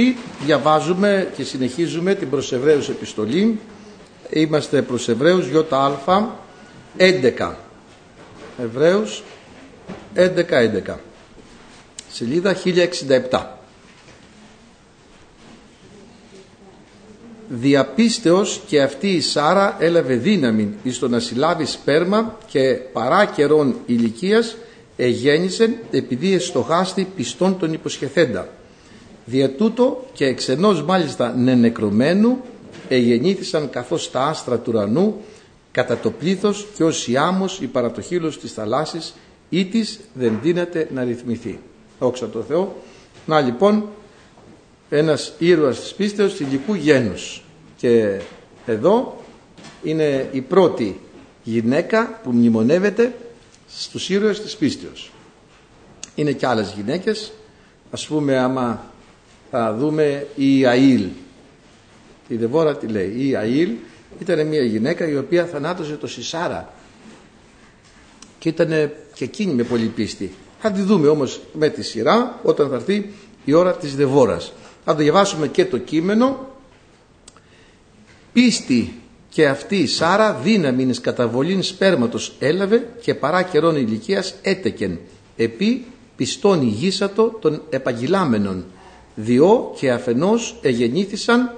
αγαπητοί, διαβάζουμε και συνεχίζουμε την προς Εβραίους επιστολή. Είμαστε προς Εβραίους ΙΑ 11. Εβραίους 11-11. Σελίδα 1067. Διαπίστεως και αυτή η Σάρα έλαβε δύναμη εις το να συλλάβει σπέρμα και παρά καιρών ηλικίας εγέννησε επειδή εστοχάστη πιστών των υποσχεθέντα. Δια τούτο και εξενός μάλιστα νενεκρωμένου εγεννήθησαν καθώς τα άστρα του ουρανού κατά το πλήθος και ως η άμμος η παρατοχήλωση της θαλάσσης ή της δεν δύναται να ρυθμιθεί. Όξα το Θεό. Να λοιπόν ένας ήρωας της πίστεως ηλικού γένους και εδώ είναι η πρώτη γυναίκα που μνημονεύεται στους ήρωες της πίστεως. Είναι και άλλες γυναίκες, ας πούμε άμα θα δούμε η Αήλ. Η Δεβόρα τι λέει, η Αήλ ήταν μια γυναίκα η οποία θανάτωσε το Σισάρα και ήταν και εκείνη με πολύ πίστη. Θα τη δούμε όμως με τη σειρά όταν θα έρθει η ώρα της Δεβόρας. Θα το διαβάσουμε και το κείμενο. Πίστη και αυτή η Σάρα δύναμη εις καταβολήν σπέρματος έλαβε και παρά καιρών ηλικίας έτεκεν. Επί πιστών ηγήσατο των επαγγελάμενων. Διό και αφενός εγεννήθησαν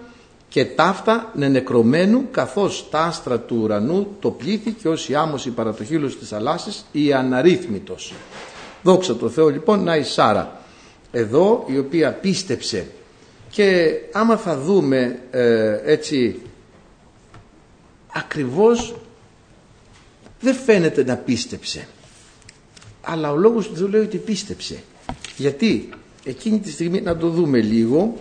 και ταύτα νεκρωμένου καθώς τα άστρα του ουρανού το πλήθη και ως η άμμος η παρατοχήλωση της θαλάσσης η αναρρύθμιτος. Δόξα τω Θεώ λοιπόν να η Σάρα εδώ η οποία πίστεψε. Και άμα θα δούμε ε, έτσι ακριβώς δεν φαίνεται να πίστεψε. Αλλά ο λόγος του Θεού λέει ότι πίστεψε. Γιατί; Εκείνη τη στιγμή να το δούμε λίγο.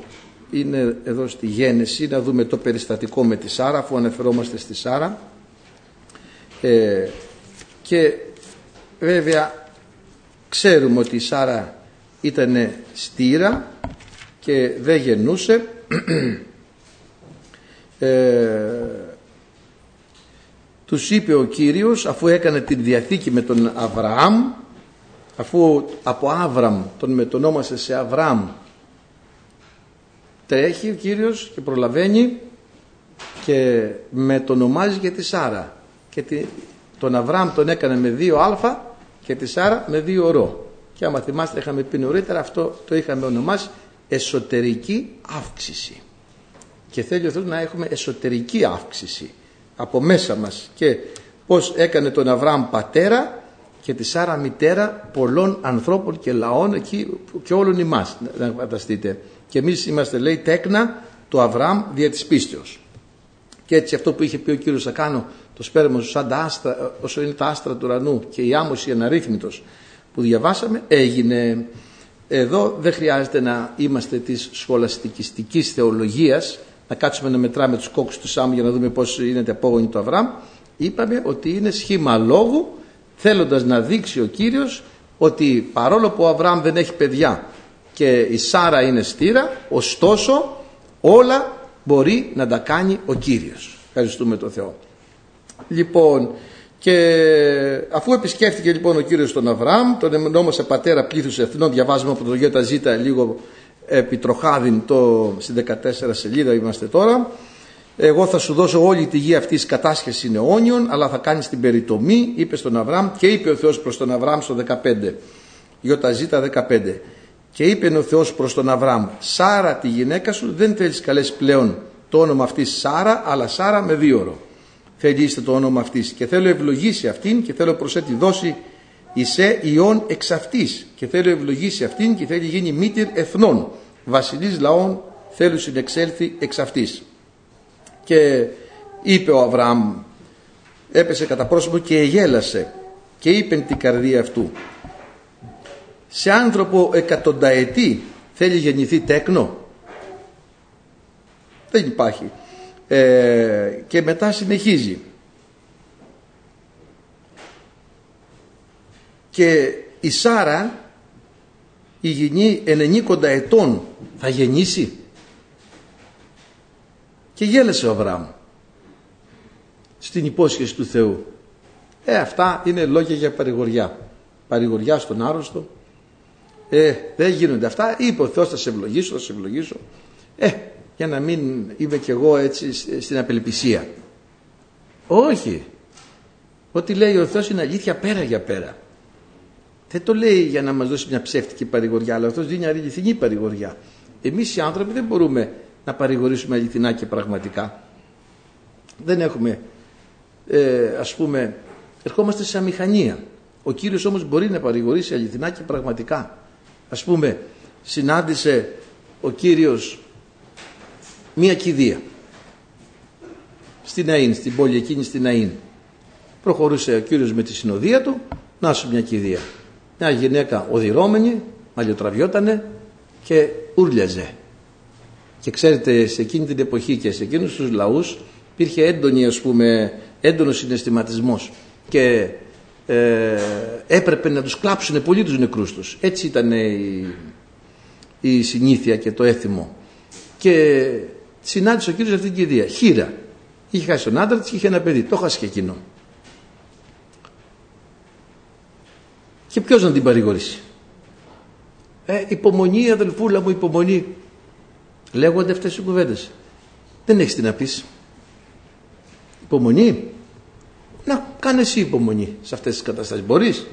Είναι εδώ στη Γένεση να δούμε το περιστατικό με τη Σάρα αφού αναφερόμαστε στη Σάρα. Ε, και βέβαια ξέρουμε ότι η Σάρα ήταν στήρα και δεν γεννούσε. Ε, τους είπε ο Κύριος αφού έκανε την διαθήκη με τον Αβραάμ αφού από Άβραμ τον μετονόμασε σε Αβραάμ τρέχει ο Κύριος και προλαβαίνει και με το ονομάζει και τη Σάρα. Και τον Αβραάμ τον έκανε με δύο αλφα και τη Σάρα με δύο ρο. Και άμα θυμάστε είχαμε πει νωρίτερα αυτό το είχαμε ονομάσει εσωτερική αύξηση. Και θέλει ο Θεός να έχουμε εσωτερική αύξηση από μέσα μας. Και πως έκανε τον Αβραάμ πατέρα και τη Σάρα μητέρα πολλών ανθρώπων και λαών εκεί και όλων εμάς να φανταστείτε. Και εμείς είμαστε λέει τέκνα του Αβραάμ δια της πίστεως. Και έτσι αυτό που είχε πει ο Κύριος θα κάνω το σπέρμα σου σαν τα άστρα, όσο είναι τα άστρα του ουρανού και η άμμωση αναρρύθμιτος που διαβάσαμε έγινε. Εδώ δεν χρειάζεται να είμαστε της σχολαστικιστικής θεολογίας να κάτσουμε να μετράμε τους κόκκους του Σάμου για να δούμε πώς είναι τα απόγονοι του Αβραάμ. Είπαμε ότι είναι σχήμα λόγου θέλοντας να δείξει ο Κύριος ότι παρόλο που ο Αβραάμ δεν έχει παιδιά και η Σάρα είναι στήρα ωστόσο όλα μπορεί να τα κάνει ο Κύριος. Ευχαριστούμε τον Θεό. Λοιπόν και αφού επισκέφθηκε λοιπόν ο Κύριος τον Αβραάμ τον ενόμασε πατέρα πλήθους εθνών διαβάζουμε από το Γιώτα Ζήτα λίγο επιτροχάδιν το στην 14 σελίδα είμαστε τώρα εγώ θα σου δώσω όλη τη γη αυτής κατάσχεση αιώνιων αλλά θα κάνεις την περιτομή είπε στον Αβραάμ και είπε ο Θεός προς τον Αβραάμ στο 15 Γιώτα Ζήτα 15 και είπε ο Θεός προς τον Αβραάμ Σάρα τη γυναίκα σου δεν θέλεις καλές πλέον το όνομα αυτής Σάρα αλλά Σάρα με δύο όρο θέλει είστε το όνομα αυτής. Και θέλω ευλογήσει αυτήν και θέλω προσέ τη δώσει Ισέ ιών εξ αυτής. Και θέλω ευλογήσει αυτήν και θέλει γίνει μήτυρ εθνών. Βασιλής λαών θέλω συνεξέλθει εξ αυτής και είπε ο Αβραάμ έπεσε κατά πρόσωπο και εγέλασε και είπε την καρδία αυτού σε άνθρωπο εκατονταετή θέλει γεννηθεί τέκνο δεν υπάρχει. Ε, και μετά συνεχίζει. Και η Σάρα η γυνή 90 ετών θα γεννήσει και γέλασε ο Αβραάμ στην υπόσχεση του Θεού ε αυτά είναι λόγια για παρηγοριά παρηγοριά στον άρρωστο ε δεν γίνονται αυτά είπε ο Θεός θα σε ευλογήσω θα σε ευλογήσω Ε, για να μην είμαι κι εγώ έτσι στην απελπισία. Όχι. Ό,τι λέει ο Θεός είναι αλήθεια πέρα για πέρα. Δεν το λέει για να μας δώσει μια ψεύτικη παρηγοριά, αλλά αυτός δίνει αληθινή παρηγοριά. Εμείς οι άνθρωποι δεν μπορούμε να παρηγορήσουμε αληθινά και πραγματικά. Δεν έχουμε, ε, ας πούμε, ερχόμαστε σε αμηχανία. Ο Κύριος όμως μπορεί να παρηγορήσει αληθινά και πραγματικά. Ας πούμε, συνάντησε ο Κύριος μία κηδεία στην Αΐν, στην πόλη εκείνη στην Αΐν. Προχωρούσε ο Κύριος με τη συνοδεία του, να σου μια κηδεία. Μια γυναίκα οδυρώμενη, μαλλιοτραβιότανε και ούρλιαζε. Και ξέρετε σε εκείνη την εποχή και σε εκείνους τους λαούς υπήρχε έντονη ας πούμε έντονος συναισθηματισμός και ε, έπρεπε να τους κλάψουν πολύ τους νεκρούς τους. Έτσι ήταν η, η συνήθεια και το έθιμο. Και συνάντησε ο Κύριος αυτή την κηδεία. Χείρα. Είχε χάσει τον άντρα της και είχε ένα παιδί. Το χάσει και εκείνο. Και ποιος να την παρηγορήσει; Ε, υπομονή αδελφούλα μου, υπομονή. Λέγονται αυτές οι κουβέντες. Δεν έχεις τι να πεις. Υπομονή. Να κάνει εσύ υπομονή σε αυτές τις καταστάσεις. Μπορείς.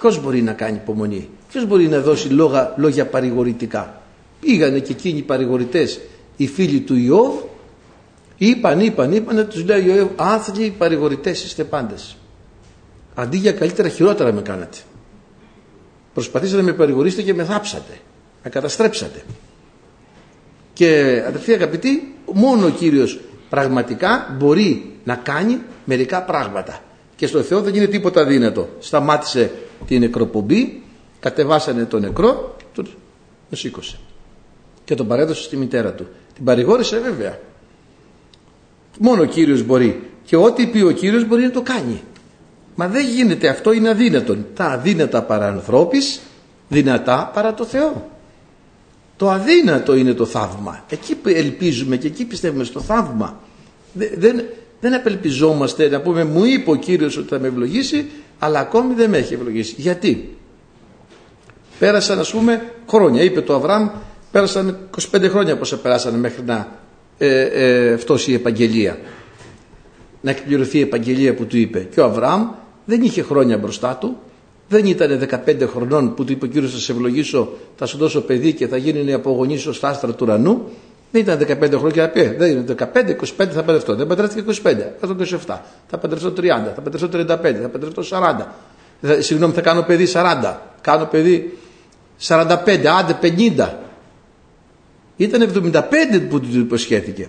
Ποιος μπορεί να κάνει υπομονή; Ποιος μπορεί να δώσει λόγα, λόγια παρηγορητικά; Πήγανε και εκείνοι οι παρηγορητές οι φίλοι του Ιώβ είπαν, είπαν, είπαν, τους λέει ο Ιώβ άθλοι παρηγορητές είστε πάντες. Αντί για καλύτερα χειρότερα με κάνατε. Προσπαθήσατε να με παρηγορήσετε και με θάψατε. Με καταστρέψατε. Και αδερφοί αγαπητοί, μόνο ο Κύριος πραγματικά μπορεί να κάνει μερικά πράγματα. Και στο Θεό δεν είναι τίποτα δύνατο. Σταμάτησε την νεκροπομπή, κατεβάσανε τον νεκρό, τον σήκωσε. Και τον παρέδωσε στη μητέρα του. Την παρηγόρησε βέβαια. Μόνο ο Κύριος μπορεί. Και ό,τι πει ο Κύριος μπορεί να το κάνει. Μα δεν γίνεται αυτό είναι αδύνατον. Τα αδύνατα παρά ανθρώπης, δυνατά παρά το Θεό. Το αδύνατο είναι το θαύμα. Εκεί ελπίζουμε και εκεί πιστεύουμε στο θαύμα. Δεν, δεν απελπιζόμαστε να πούμε μου είπε ο Κύριος ότι θα με ευλογήσει αλλά ακόμη δεν με έχει ευλογήσει. Γιατί; Πέρασαν ας πούμε χρόνια. Είπε το Αβραάμ πέρασαν 25 χρόνια πόσα περάσανε μέχρι να ε, ε, φτώσει η επαγγελία. Να εκπληρωθεί η επαγγελία που του είπε. Και ο Αβραάμ δεν είχε χρόνια μπροστά του. Δεν ήταν 15 χρονών που του είπε ο Κύριος θα σε ευλογήσω, θα σου δώσω παιδί και θα γίνει η απογονή σου στα άστρα του ουρανού. Δεν ήταν 15 χρόνια και να πει, δεν είναι 15, 25 θα παντρευτώ. Δεν παντρεύτηκε 25, θα 27, θα παντρευτώ 30, θα παντρευτώ 35, θα παντρευτώ 40. Θα, συγγνώμη, θα κάνω παιδί 40, κάνω παιδί 45, άντε 50. Ήταν 75 που του υποσχέθηκε.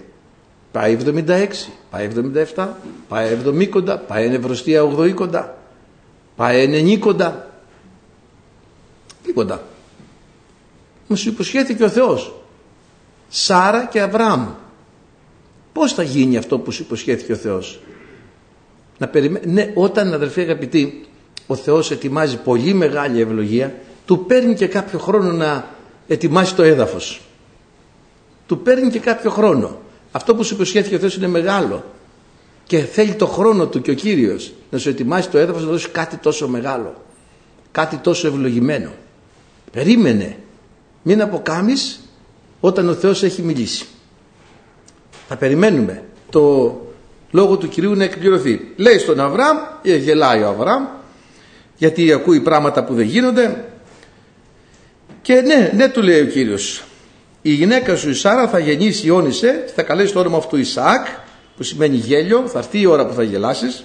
Πάει 76, πάει 77, πάει 70, πάει ευρωστία 80, πάει 90. Τίποτα. Μα σου υποσχέθηκε ο Θεός. Σάρα και Αβραάμ. Πώς θα γίνει αυτό που σου υποσχέθηκε ο Θεός; Να περιμέ... Ναι, όταν αδελφοί αγαπητοί ο Θεός ετοιμάζει πολύ μεγάλη ευλογία του παίρνει και κάποιο χρόνο να ετοιμάσει το έδαφος. Του παίρνει και κάποιο χρόνο. Αυτό που σου υποσχέθηκε ο Θεός είναι μεγάλο. Και θέλει το χρόνο του και ο Κύριος να σου ετοιμάσει το έδαφος να δώσει κάτι τόσο μεγάλο. Κάτι τόσο ευλογημένο. Περίμενε. Μην αποκάμεις όταν ο Θεός έχει μιλήσει. Θα περιμένουμε το λόγο του Κυρίου να εκπληρωθεί. Λέει στον Αβραάμ, γελάει ο Αβραάμ, γιατί ακούει πράγματα που δεν γίνονται. Και ναι, ναι του λέει ο Κύριος, η γυναίκα σου η Σάρα θα γεννήσει Ιόνισε, θα καλέσει το όνομα αυτού Ισαάκ, που σημαίνει γέλιο, θα έρθει η ώρα που θα γελάσεις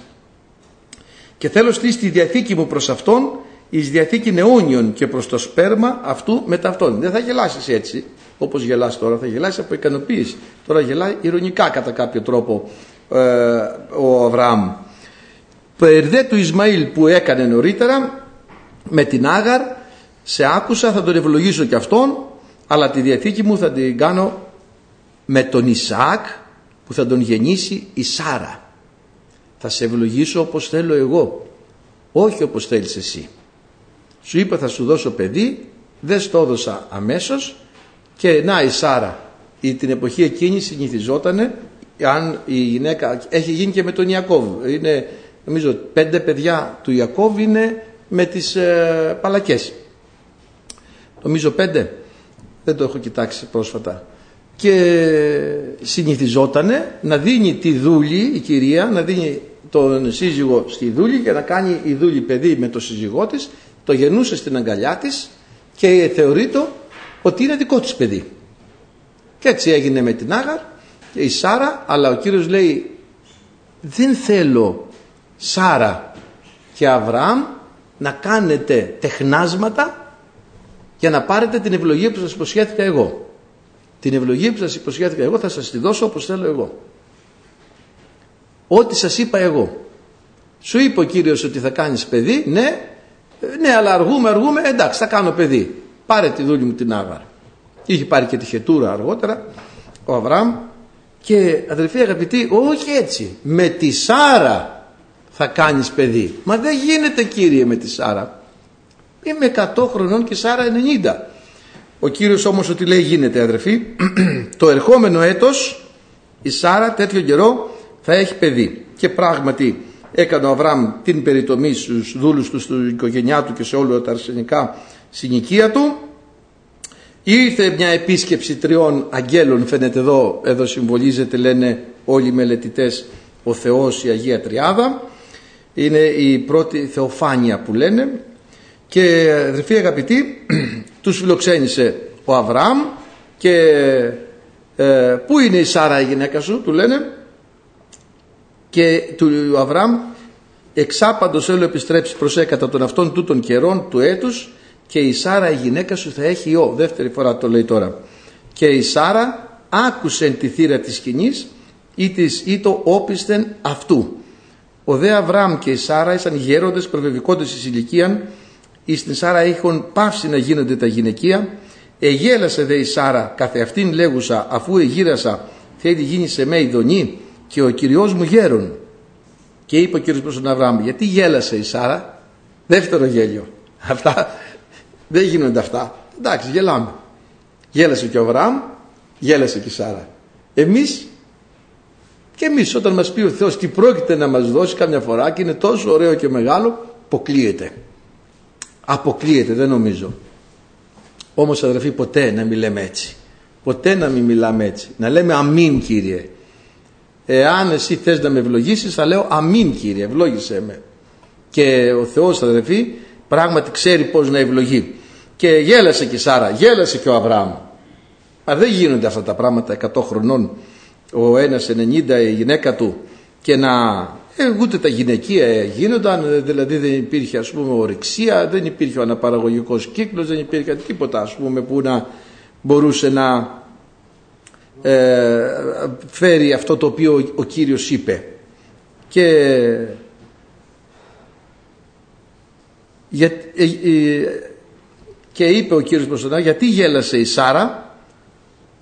και θέλω στήσει τη διαθήκη μου προς αυτόν εις διαθήκη αιώνιων και προς το σπέρμα αυτού μετά αυτόν. Δεν θα γελάσεις έτσι όπως γελάς τώρα, θα γελάσεις από ικανοποίηση. Τώρα γελάει ηρωνικά κατά κάποιο τρόπο ε, ο Αβραάμ. Το ερδέ του Ισμαήλ που έκανε νωρίτερα με την Άγαρ σε άκουσα θα τον ευλογήσω και αυτόν αλλά τη διαθήκη μου θα την κάνω με τον Ισαάκ που θα τον γεννήσει η Σάρα. Θα σε ευλογήσω όπως θέλω εγώ, όχι όπως θέλεις εσύ. Σου είπα θα σου δώσω παιδί, δεν στο έδωσα αμέσως και να η Σάρα η, την εποχή εκείνη συνηθιζότανε αν η γυναίκα έχει γίνει και με τον Ιακώβ είναι νομίζω πέντε παιδιά του Ιακώβ είναι με τις ε, παλακές νομίζω πέντε δεν το έχω κοιτάξει πρόσφατα και συνηθιζότανε να δίνει τη δούλη η κυρία να δίνει τον σύζυγο στη δούλη και να κάνει η δούλη παιδί με τον σύζυγό της το γεννούσε στην αγκαλιά της και θεωρείται ότι είναι δικό της παιδί και έτσι έγινε με την Άγαρ η Σάρα αλλά ο Κύριος λέει δεν θέλω Σάρα και Αβραάμ να κάνετε τεχνάσματα για να πάρετε την ευλογία που σας υποσχέθηκα εγώ. Την ευλογία που σας υποσχέθηκα εγώ θα σας τη δώσω όπως θέλω εγώ. Ό,τι σας είπα εγώ. Σου είπε ο Κύριος ότι θα κάνεις παιδί, ναι, ναι αλλά αργούμε, αργούμε, εντάξει θα κάνω παιδί. Πάρε τη δούλη μου την Άγαρ. Είχε πάρει και τη Χετούρα αργότερα, ο Αβραάμ και αδελφοί αγαπητοί, όχι έτσι, με τη Σάρα θα κάνεις παιδί. Μα δεν γίνεται κύριε με τη Σάρα. Είμαι 100 χρονών και η Σάρα 90. Ο Κύριος όμως ότι λέει γίνεται αδερφοί, το ερχόμενο έτος η Σάρα τέτοιο καιρό θα έχει παιδί. Και πράγματι έκανε ο Αβραάμ την περιτομή στους δούλους του, στην οικογένειά του και σε όλα τα αρσενικά συνοικία του. Ήρθε μια επίσκεψη τριών αγγέλων, φαίνεται εδώ, εδώ συμβολίζεται λένε όλοι οι μελετητές ο Θεός η Αγία Τριάδα. Είναι η πρώτη θεοφάνεια που λένε και αδερφοί αγαπητοί τους φιλοξένησε ο Αβραάμ και ε, πού είναι η Σάρα η γυναίκα σου του λένε. Και του Αβραάμ εξάπαντος έλω επιστρέψεις προσέκατα των αυτών τούτων καιρών του έτους και η Σάρα η γυναίκα σου θα έχει ιό. Δεύτερη φορά το λέει τώρα. Και η Σάρα άκουσε τη θύρα της σκηνής ή, της, ή το όπισθεν αυτού. Ο δε Αβραάμ και η Σάρα ήσαν γέροντες προβεβικόντες εις ηλικίαν εις την Σάρα είχαν πάυσει να γίνονται τα γυναικεία. Εγέλασε δε η Σάρα καθε αυτήν λέγουσα αφού εγύρασα θέλει γίνει σε με ειδονή και ο Κυριός μου γέρον και είπε ο Κύριος προς τον Αβραάμ γιατί γέλασε η Σάρα δεύτερο γέλιο αυτά δεν γίνονται αυτά. Εντάξει γελάμε. Γέλασε και ο Αβραάμ γέλασε και η Σάρα. Εμείς και εμείς όταν μας πει ο Θεός τι πρόκειται να μας δώσει καμιά φορά και είναι τόσο ωραίο και μεγάλο αποκλείεται αποκλείεται δεν νομίζω. Όμως αδερφοί ποτέ να μην λέμε έτσι. Ποτέ να μην μιλάμε έτσι. Να λέμε αμήν Κύριε εάν εσύ θες να με ευλογήσεις θα λέω αμήν Κύριε ευλόγησέ με και ο Θεός αδερφοί πράγματι ξέρει πως να ευλογεί. Και γέλασε και η Σάρα γέλασε και ο Αβραάμ. Μα δεν γίνονται αυτά τα πράγματα 100 χρονών. Ο ένας 90 η γυναίκα του. Και να ε, ούτε τα γυναικεία γίνονταν δηλαδή δεν υπήρχε ας πούμε ορεξία δεν υπήρχε ο αναπαραγωγικός κύκλος δεν υπήρχε τίποτα ας πούμε που να μπορούσε να ε, φέρει αυτό το οποίο ο Κύριος είπε. Και για, ε, ε, και είπε ο Κύριος Προσωνά γιατί γέλασε η Σάρα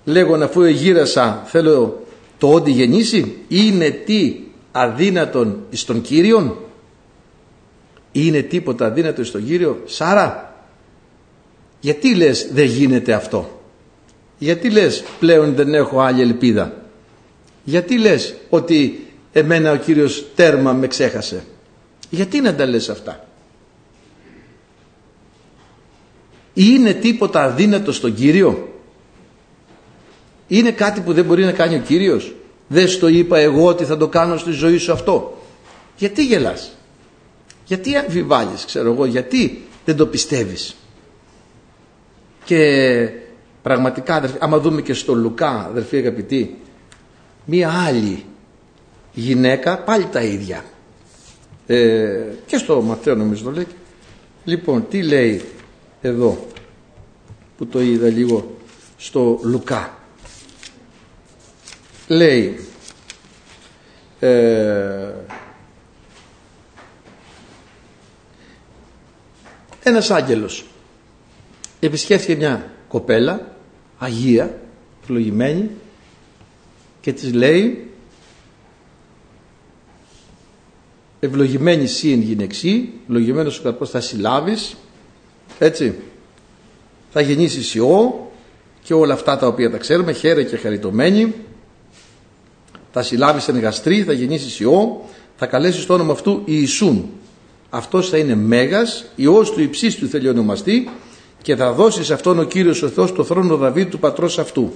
λέγον αφού εγύρασα θέλω το ότι γεννήσει είναι τι αδύνατον εις τον Κύριον; Είναι τίποτα αδύνατο στον Κύριο Σάρα; Γιατί λες δεν γίνεται αυτό γιατί λες πλέον δεν έχω άλλη ελπίδα γιατί λες ότι εμένα ο Κύριος τέρμα με ξέχασε γιατί να τα λες αυτά; Είναι τίποτα αδύνατο στον Κύριο; Είναι κάτι που δεν μπορεί να κάνει ο Κύριος; Δεν στο είπα εγώ ότι θα το κάνω στη ζωή σου αυτό. Γιατί γελάς; Γιατί αμφιβάλλεις ξέρω εγώ. Γιατί δεν το πιστεύεις; Και πραγματικά αδερφοί, άμα δούμε και στο Λουκά αδερφοί αγαπητοί μία άλλη γυναίκα πάλι τα ίδια. Ε, και στο Μαθαίο νομίζω το λέει. Λοιπόν τι λέει εδώ που το είδα λίγο στο Λουκά λέει ε, ένας άγγελος επισκέφθηκε μια κοπέλα Αγία, φλογημένη και της λέει ευλογημένη εσύ εν γυναιξή ευλογημένος ο καρπός θα συλλάβεις έτσι θα γεννήσεις ιό και όλα αυτά τα οποία τα ξέρουμε χαίρε και χαριτωμένη θα συλλάβεις εν γαστρή, θα γεννήσεις ιό, θα καλέσεις το όνομα αυτού Ιησούν. Αυτός θα είναι μέγας, ιός του υψίστου θέλει ονομαστεί και θα δώσεις σε αυτόν ο Κύριος ο Θεός το θρόνο Δαβίδ του πατρός αυτού.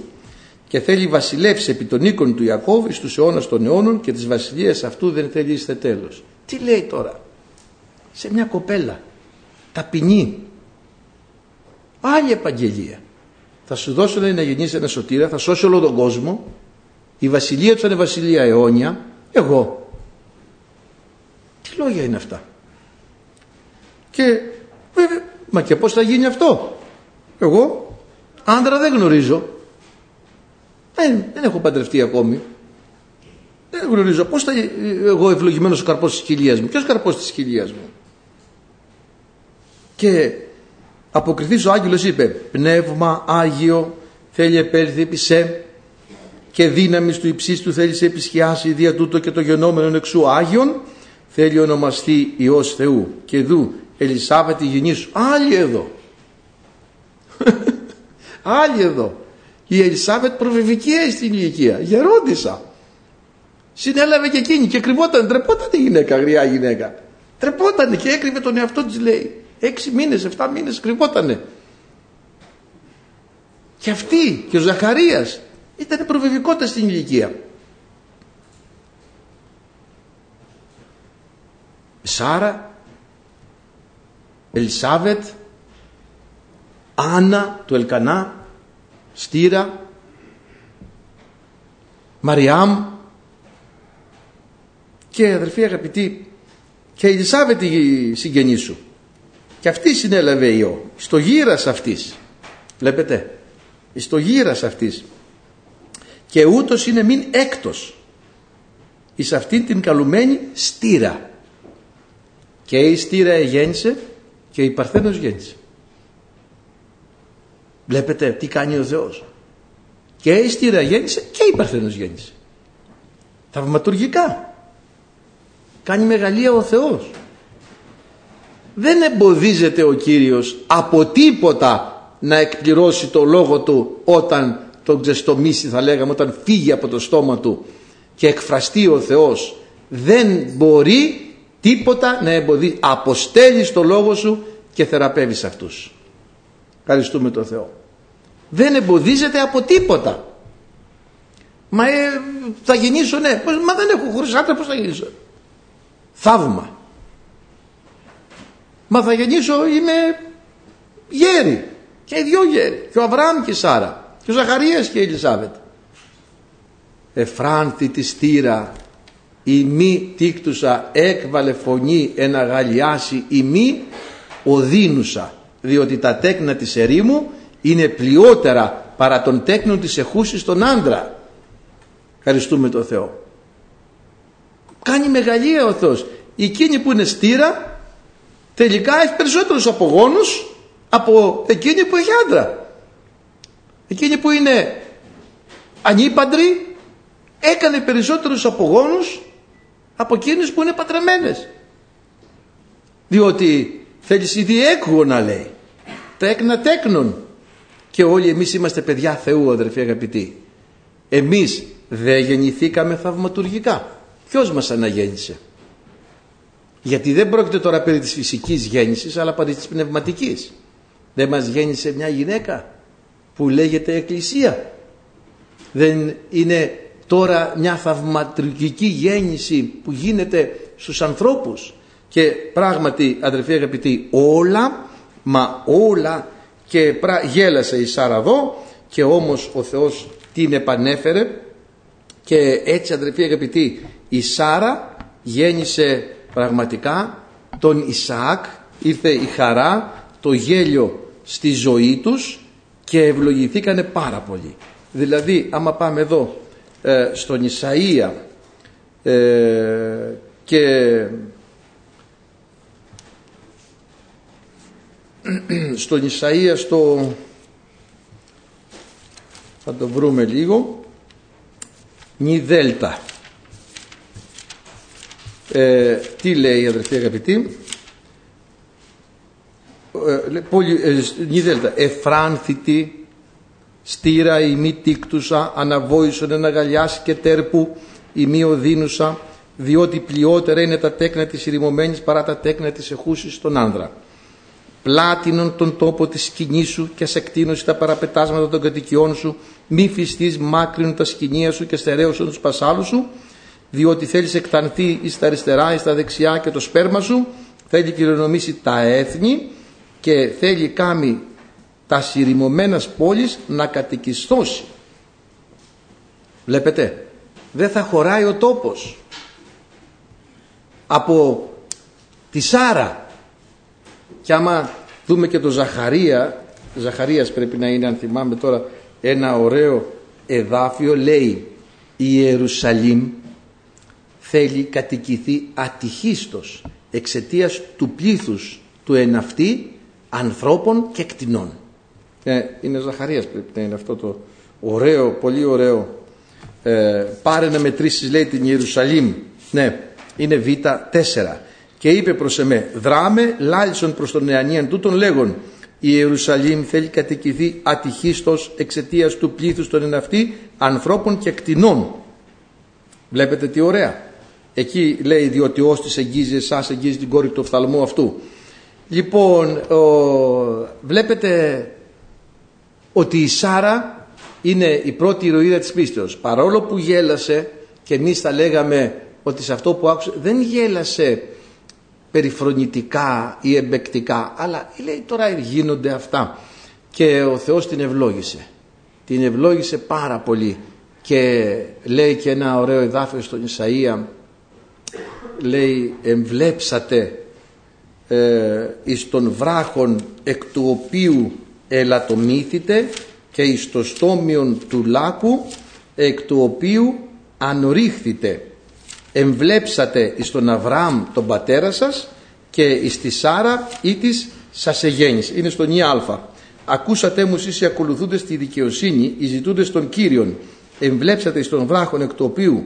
και θέλει βασιλεύσει επί των οίκων του Ιακώβ στους αιώνας των αιώνων και της βασιλείας αυτού δεν θέλει είστε τέλος. Τι λέει τώρα; Σε μια κοπέλα ταπεινή άλλη επαγγελία θα σου δώσω να γεννήσεις ένα σωτήρα θα σώσει όλο τον κόσμο η βασιλεία του θα είναι βασιλεία αιώνια. Εγώ. Τι λόγια είναι αυτά. Και βέβαια μα και πως θα γίνει αυτό. Εγώ άντρα δεν γνωρίζω. Δεν, δεν έχω παντρευτεί ακόμη. Δεν γνωρίζω πώς θα εγώ ευλογημένος ο καρπός της χιλίας μου. Ποιος καρπός της χιλίας μου. Και αποκριθείς ο άγγελος είπε πνεύμα Άγιο θέλει επέλθει επί σε και δύναμης του υψίστου θέλει σε επισχιάσει δια τούτο και το γενόμενο εξού Άγιον θέλει ονομαστεί Υιός Θεού. Και δου Ελισάβετ η γενή σου. Άλλη εδώ. Άλλη εδώ. Η Ελισάβετ προβεβική στην ηλικία. Γερόντισα. Συνέλαβε και εκείνη και κρυβόταν τρεπόταν η γυναίκα γριά γυναίκα. Τρεπόταν και έκρυβε τον εαυτό της λέει. Έξι μήνες, εφτά μήνες κρυβότανε. Και αυτή και ο Ζαχαρίας ήταν προβεβικότητα στην ηλικία. Σάρα, Ελισάβετ, Άννα του Ελκανά, Στήρα, Μαριάμ και αδερφοί αγαπητοί και Ελισάβετ η συγγενή σου. Και αυτή συνέλαβε ιό στο γύρας αυτής. Βλέπετε στο γύρας αυτής και ούτως είναι μην έκτος εις αυτήν την καλουμένη στήρα. Και η στήρα γέννησε και η Παρθένος γέννησε. Βλέπετε τι κάνει ο Θεός. Και η στήρα γέννησε και η Παρθένος γέννησε. Θαυματουργικά. Κάνει μεγαλεία ο Θεός. Δεν εμποδίζεται ο Κύριος από τίποτα να εκπληρώσει το λόγο του όταν τον ξεστομίσει θα λέγαμε όταν φύγει από το στόμα του και εκφραστεί ο Θεός δεν μπορεί τίποτα να εμποδίσει αποστέλεις το λόγο σου και θεραπεύεις αυτούς ευχαριστούμε τον Θεό δεν εμποδίζεται από τίποτα μα ε, θα γεννήσω ναι μα δεν έχω χωρίς άντρα πως θα γεννήσω; Θαύμα Μα θα γεννήσω είμαι γέρι. Και οι δυο γέροι. Και ο Αβραάμ και η Σάρα. Και ο Ζαχαρίας και η Ελισάβετ. Εφράνθη τη στήρα η μη τίκτουσα έκβαλε φωνή ένα γαλιάσει η μη οδύνουσα διότι τα τέκνα της ερήμου είναι πλειότερα παρά των τέκνων της εχούσης στον άντρα ευχαριστούμε τον Θεό κάνει μεγαλεία ο Θεός εκείνη που είναι στήρα τελικά έχει περισσότερους απογόνους από εκείνη που έχει άντρα. Εκείνη που είναι ανήπαντρη έκανε περισσότερους απογόνους από εκείνους που είναι πατραμένες. Διότι θέλεις να λέει. Τέκνα τέκνον. Και όλοι εμείς είμαστε παιδιά Θεού αδερφοί αγαπητοί. Εμείς δεν γεννηθήκαμε θαυματουργικά. Ποιος μας αναγέννησε; Γιατί δεν πρόκειται τώρα περί της φυσικής γέννησης αλλά περί της πνευματικής. Δεν μας γέννησε μια γυναίκα που λέγεται Εκκλησία. Δεν είναι τώρα μια θαυματουργική γέννηση που γίνεται στους ανθρώπους. Και πράγματι αδερφοί αγαπητοί όλα, μα όλα και πρα... γέλασε η Σάρα εδώ και όμως ο Θεός την επανέφερε και έτσι αδερφοί αγαπητοί η Σάρα γέννησε πραγματικά τον Ισαάκ ήρθε η χαρά, το γέλιο στη ζωή τους και ευλογηθήκανε πάρα πολύ. Δηλαδή άμα πάμε εδώ ε, στον Ισαΐα ε, και στον Ισαΐα στο θα το βρούμε λίγο νη δέλτα ε, τι λέει αδερφοί αγαπητοί; Ε, πολύ, ε, εφράνθητη στήρα η μη τίκτουσα αναβόησον εναγαλιάς και τέρπου η μη οδύνουσα διότι πλειότερα είναι τα τέκνα της ηρημωμένης παρά τα τέκνα της εχούσης στον άνδρα. Πλάτινον τον τόπο της σκηνής σου και σε εκτείνωση τα παραπετάσματα των κατοικιών σου μη φυστείς μάκρυνουν τα σκηνία σου και στερέωσον τους πασάλους σου διότι θέλεις εκτανθεί εις τα αριστερά εις τα δεξιά και το σπέρμα σου θέλει κληρονομήσει τα έθνη και θέλει κάμει τα συρρημωμένας πόλεις να κατοικιστώσει. Βλέπετε δεν θα χωράει ο τόπος από τη Σάρα. Και άμα δούμε και το Ζαχαρία Ζαχαρίας πρέπει να είναι αν θυμάμαι τώρα ένα ωραίο εδάφιο λέει η Ιερουσαλήμ θέλει κατοικηθεί ατυχίστος εξαιτίας του πλήθους του εναυτή ανθρώπων και κτηνών. Ε, είναι Ζαχαρίας πρέπει να είναι αυτό το ωραίο, πολύ ωραίο. Ε, πάρε να μετρήσεις λέει την Ιερουσαλήμ. Ναι, είναι Β4. Και είπε προς εμέ, δράμε λάλησον προς τον νεανίαν τούτον λέγον, η Ιερουσαλήμ θέλει κατοικηθεί ατυχίστος εξαιτίας του πλήθους των εναυτή ανθρώπων και κτηνών. Βλέπετε τι ωραία. Εκεί λέει διότι ως της εγγύζει εσάς εγγύζει την κόρη του οφθαλμού αυτού. Λοιπόν, βλέπετε ότι η Σάρα είναι η πρώτη ηρωίδα της πίστεως. Παρόλο που γέλασε και εμείς θα λέγαμε ότι σε αυτό που άκουσε δεν γέλασε περιφρονητικά ή εμπεκτικά αλλά λέει τώρα γίνονται αυτά και ο Θεός την ευλόγησε. Την ευλόγησε πάρα πολύ. Και λέει και ένα ωραίο εδάφιο στον Ισαΐα λέει εμβλέψατε ε, εις των βράχων εκ του οποίου ελατομήθητε και εις το στόμιον του λάκου εκ του οποίου ανορίχθητε εμβλέψατε εις τον Αβραάμ τον πατέρα σας και εις τη Σάρα ή της σας εγέννησε. Είναι στον Ιάλφα. Ακούσατε μου εσείς οι ακολουθούντες τη δικαιοσύνη, οι ζητούντες των Κύριων. Εμβλέψατε εις τον βράχον εκ του οποίου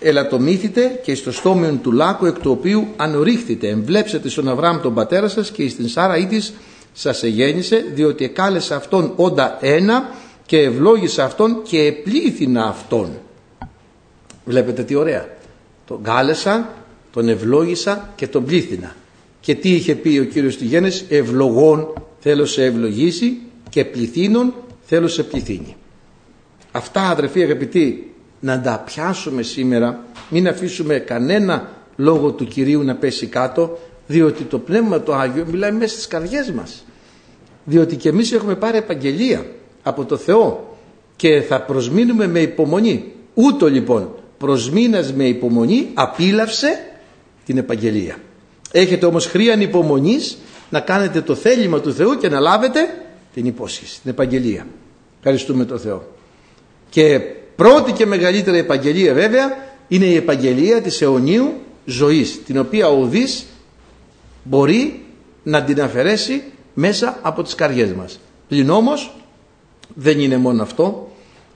ελατομήθητε και στο στόμιον του λάκου εκ του οποίου ανορίχθητε. Εμβλέψατε στον Αβραάμ τον πατέρα σας και εις την Σάρα ή της σας εγέννησε διότι εκάλεσε αυτόν όντα ένα και ευλόγησε αυτόν και επλήθυνα αυτόν. Βλέπετε τι ωραία. Τον κάλεσα, τον ευλόγησα και τον πλήθυνα. Και τι είχε πει ο Κύριος στη Γέννηση, ευλογών θέλω σε ευλογήσει και πληθύνων θέλω σε πληθύνει. Αυτά αδερφοί αγαπητοί να τα πιάσουμε σήμερα, μην αφήσουμε κανένα λόγο του Κυρίου να πέσει κάτω, διότι το Πνεύμα το Άγιο μιλάει μέσα στις καρδιές μας. Διότι και εμείς έχουμε πάρει επαγγελία από το Θεό και θα προσμείνουμε με υπομονή. Ούτω λοιπόν προσμήνας με υπομονή απίλαυσε την επαγγελία. Έχετε όμως χρήαν υπομονής να κάνετε το θέλημα του Θεού και να λάβετε την υπόσχεση, την επαγγελία. Ευχαριστούμε τον Θεό. Και πρώτη και μεγαλύτερη επαγγελία βέβαια είναι η επαγγελία της αιωνίου ζωής, την οποία ο Ουδής μπορεί να την αφαιρέσει μέσα από τις καρδιές μας. Πλην όμως δεν είναι μόνο αυτό.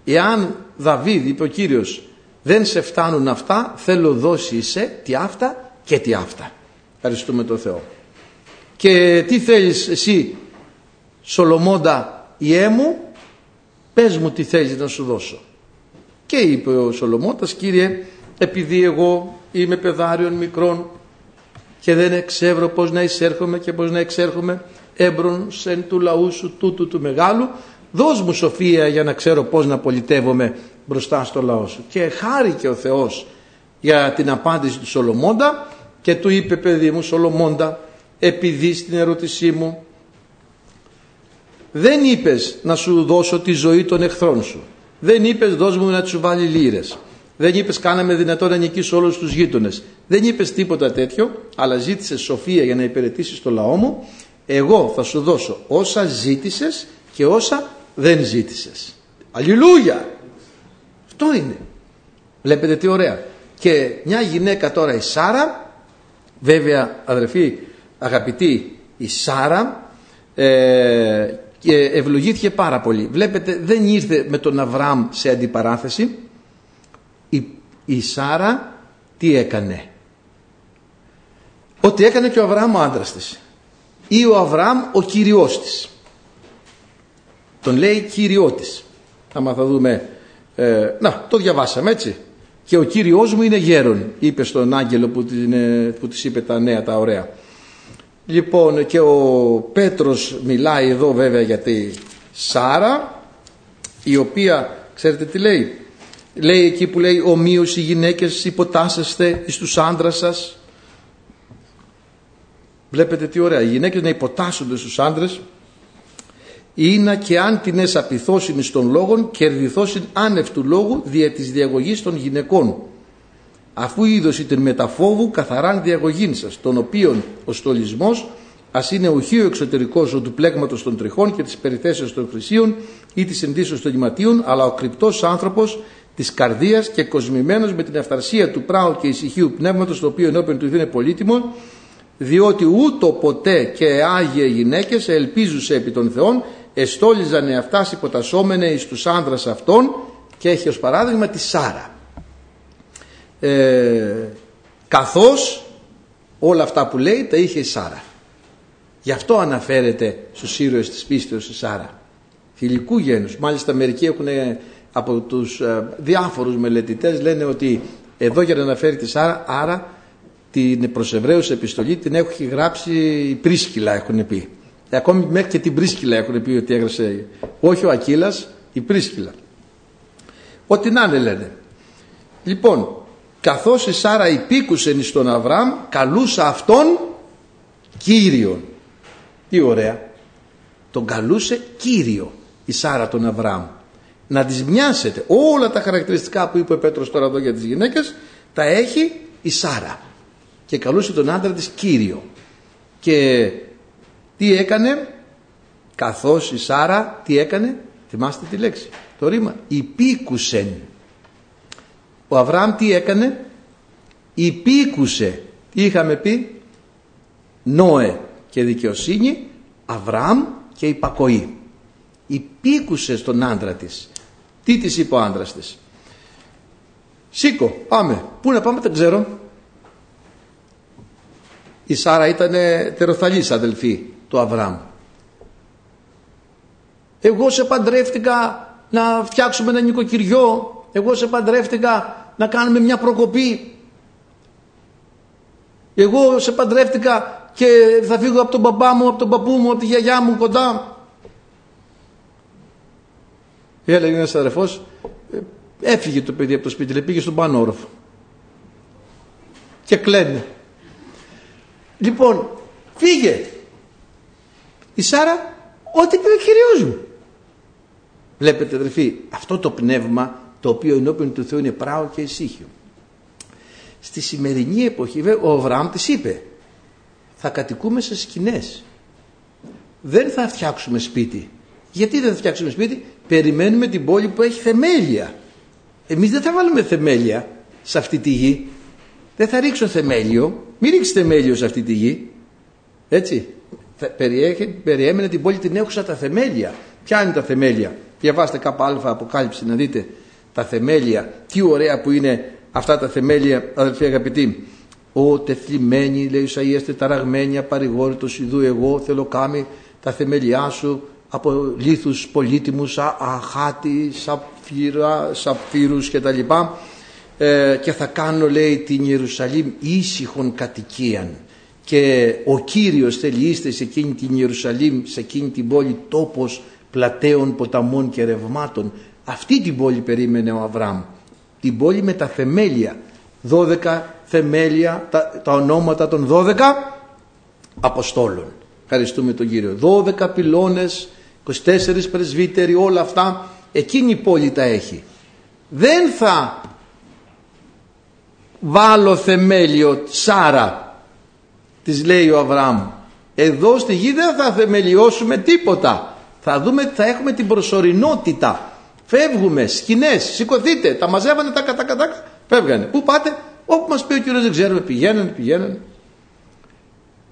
Εάν Δαβίδ είπε ο Κύριος δεν σε φτάνουν αυτά, θέλω δώσει σε τι αυτά και τι αυτά. Ευχαριστούμε τον Θεό. Και τι θέλεις εσύ Σολομώντα ιέ μου, πες μου τι θέλεις να σου δώσω. Και είπε ο Σολομώντας, Κύριε, επειδή εγώ είμαι παιδάριον μικρών και δεν εξεύρω πώς να εισέρχομαι και πώς να εξέρχομαι έμπρον σεν του λαού σου τούτου του μεγάλου, δώσ' μου σοφία για να ξέρω πώς να πολιτεύομαι μπροστά στο λαό σου. Και χάρηκε ο Θεός για την απάντηση του Σολομώντα και του είπε παιδί μου Σολομώντα επειδή στην ερώτησή μου δεν είπες να σου δώσω τη ζωή των εχθρών σου. Δεν είπες δώσ' μου να του βάλει λύρες. Δεν είπες κάναμε δυνατό να νικήσω όλους τους γείτονες. Δεν είπες τίποτα τέτοιο, αλλά ζήτησε σοφία για να υπηρετήσεις το λαό μου. Εγώ θα σου δώσω όσα ζήτησες και όσα δεν ζήτησες. Αλληλούια! Αυτό είναι. Βλέπετε τι ωραία. Και μια γυναίκα τώρα η Σάρα, βέβαια αδερφοί αγαπητοί η Σάρα ε, και ευλογήθηκε πάρα πολύ. Βλέπετε δεν ήρθε με τον Αβραάμ σε αντιπαράθεση. Η, η Σάρα τι έκανε; Ό,τι έκανε και ο Αβραάμ ο άντρας της. Ή ο Αβραάμ ο κυριός της. Τον λέει κυριό της. Άμα θα δούμε ε, να, το διαβάσαμε έτσι. Και ο Κύριος μου είναι γέρον, είπε στον άγγελο που, την, ε, που της είπε τα νέα τα ωραία. Λοιπόν και ο Πέτρος μιλάει εδώ βέβαια για τη Σάρα η οποία ξέρετε τι λέει; Λέει εκεί που λέει ομοίως οι γυναίκες υποτάσσεστε εις τους άντρας σας βλέπετε τι ωραία οι γυναίκες να υποτάσσονται στους άντρες είναι και αν την εσαπιθώσιν εις των λόγων κερδιθώσιν άνευ του λόγου δια της διαγωγής των γυναικών αφού είδος την μεταφόβου καθαράν διαγωγήν σας τον οποίον ο στολισμός ας είναι οχείο εξωτερικός του πλέγματος των τριχών και της περιθέσεως των χρυσίων ή της ενδύσεως των γηματίων αλλά ο κρυπτός άνθρωπος της καρδίας και κοσμημένος με την αυθαρσία του πράου και ησυχίου πνεύματος το οποίο ενώπιον του είναι πολύτιμο διότι ούτω ποτέ και άγιε γυναίκες ελπίζουσε επί των Θεών εστόλιζαν εαυτάς υποτασσόμενε εις τους άνδρας αυτών και έχει ως παράδειγμα τη Σάρα ε, καθώς όλα αυτά που λέει τα είχε η Σάρα. Γι' αυτό αναφέρεται στους ήρωες της πίστεως η Σάρα. Θηλυκού γένους. Μάλιστα μερικοί έχουν από τους ε, διάφορους μελετητές λένε ότι εδώ για να αναφέρει τη Σάρα άρα την προς Εβραίους επιστολή την έχει γράψει η Πρίσκυλα έχουν πει. Ακόμη μέχρι και την Πρίσκυλα έχουν πει ότι έγραψε. Όχι ο Ακύλας η Πρίσκυλα. Ό,τι να είναι λένε. Λοιπόν καθώς η Σάρα υπήκουσε εις τον Αβραάμ καλούσα αυτόν Κύριον. Τι ωραία. Τον καλούσε Κύριο η Σάρα τον Αβραάμ. Να τις μοιάσετε όλα τα χαρακτηριστικά που είπε ο Πέτρος τώρα εδώ για τις γυναίκες τα έχει η Σάρα. Και καλούσε τον άντρα της Κύριο και τι έκανε; Καθώς η Σάρα τι έκανε; Θυμάστε τη λέξη. Το ρήμα υπήκουσεν ο Αβραάμ τι έκανε; Υπήκουσε. Τι είχαμε πει Νόε και δικαιοσύνη Αβραάμ και υπακοή. Υπήκουσε στον άντρα της. Τι της είπε ο άντρας της; Σήκω πάμε. Πού να πάμε δεν ξέρω. Η Σάρα ήταν τεροθαλής αδελφή του Αβραάμ. Εγώ σε παντρεύτηκα να φτιάξουμε ένα νοικοκυριό. Εγώ σε παντρεύτηκα να κάνουμε μια προκοπή εγώ σε παντρεύτηκα και θα φύγω από τον μπαμπά μου, από τον παππού μου, από τη γιαγιά μου κοντά. Έλεγε ένας αδερφός, «Ε, έφυγε το παιδί από το σπίτι, πήγε στον πάνω όροφο. Και κλαίνε. Λοιπόν, φύγε. Η Σάρα, ό,τι πει ο Κυριός μου. Βλέπετε αδερφοί, αυτό το πνεύμα το οποίο ενώπιον του Θεού είναι πράο και ησύχιο. Στη σημερινή εποχή ο Αβραάμ της είπε θα κατοικούμε σε σκηνές. Δεν θα φτιάξουμε σπίτι. Γιατί δεν θα φτιάξουμε σπίτι, περιμένουμε την πόλη που έχει θεμέλια. Εμείς δεν θα βάλουμε θεμέλια σε αυτή τη γη. Δεν θα ρίξω θεμέλιο. Μην ρίξεις θεμέλιο σε αυτή τη γη. Έτσι. περιέμενε την πόλη την έχουσα τα θεμέλια. Ποια είναι τα θεμέλια; Διαβάστε κάπου αλφα αποκάλυψη να δείτε τα θεμέλια. Τι ωραία που είναι αυτά τα θεμέλια αδελφοί αγαπητοί. Ο τεθλιμμένοι λέει είστε ταραγμένοι απαρηγόρητος ιδού εγώ θέλω κάμει τα θεμέλια σου από λίθους πολύτιμους, αχάτι, σαπφύρα, σαπφύρους κτλ. Ε, και θα κάνω λέει την Ιερουσαλήμ ήσυχον κατοικίαν και ο Κύριος θέλει είστε σε εκείνη την Ιερουσαλήμ, σε εκείνη την πόλη τόπος πλατέων, ποταμών και ρευμάτων. Αυτή την πόλη περίμενε ο Αβραάμ. Την πόλη με τα θεμέλια. 12 θεμέλια, τα, τα ονόματα των 12 Αποστόλων. Ευχαριστούμε τον Κύριο. 12 πυλώνες, 24 πρεσβύτεροι, όλα αυτά. Εκείνη η πόλη τα έχει. Δεν θα βάλω θεμέλιο Σάρα, της λέει ο Αβραάμ. Εδώ στη γη δεν θα θεμελιώσουμε τίποτα. Θα δούμε, θα έχουμε την προσωρινότητα. Φεύγουμε, σκηνές, σηκωθείτε, τα μαζεύανε τα κατά κατά, φεύγανε. Πού πάτε, όπου μας πει ο Κύριος δεν ξέρουμε, πηγαίνανε, πηγαίνανε.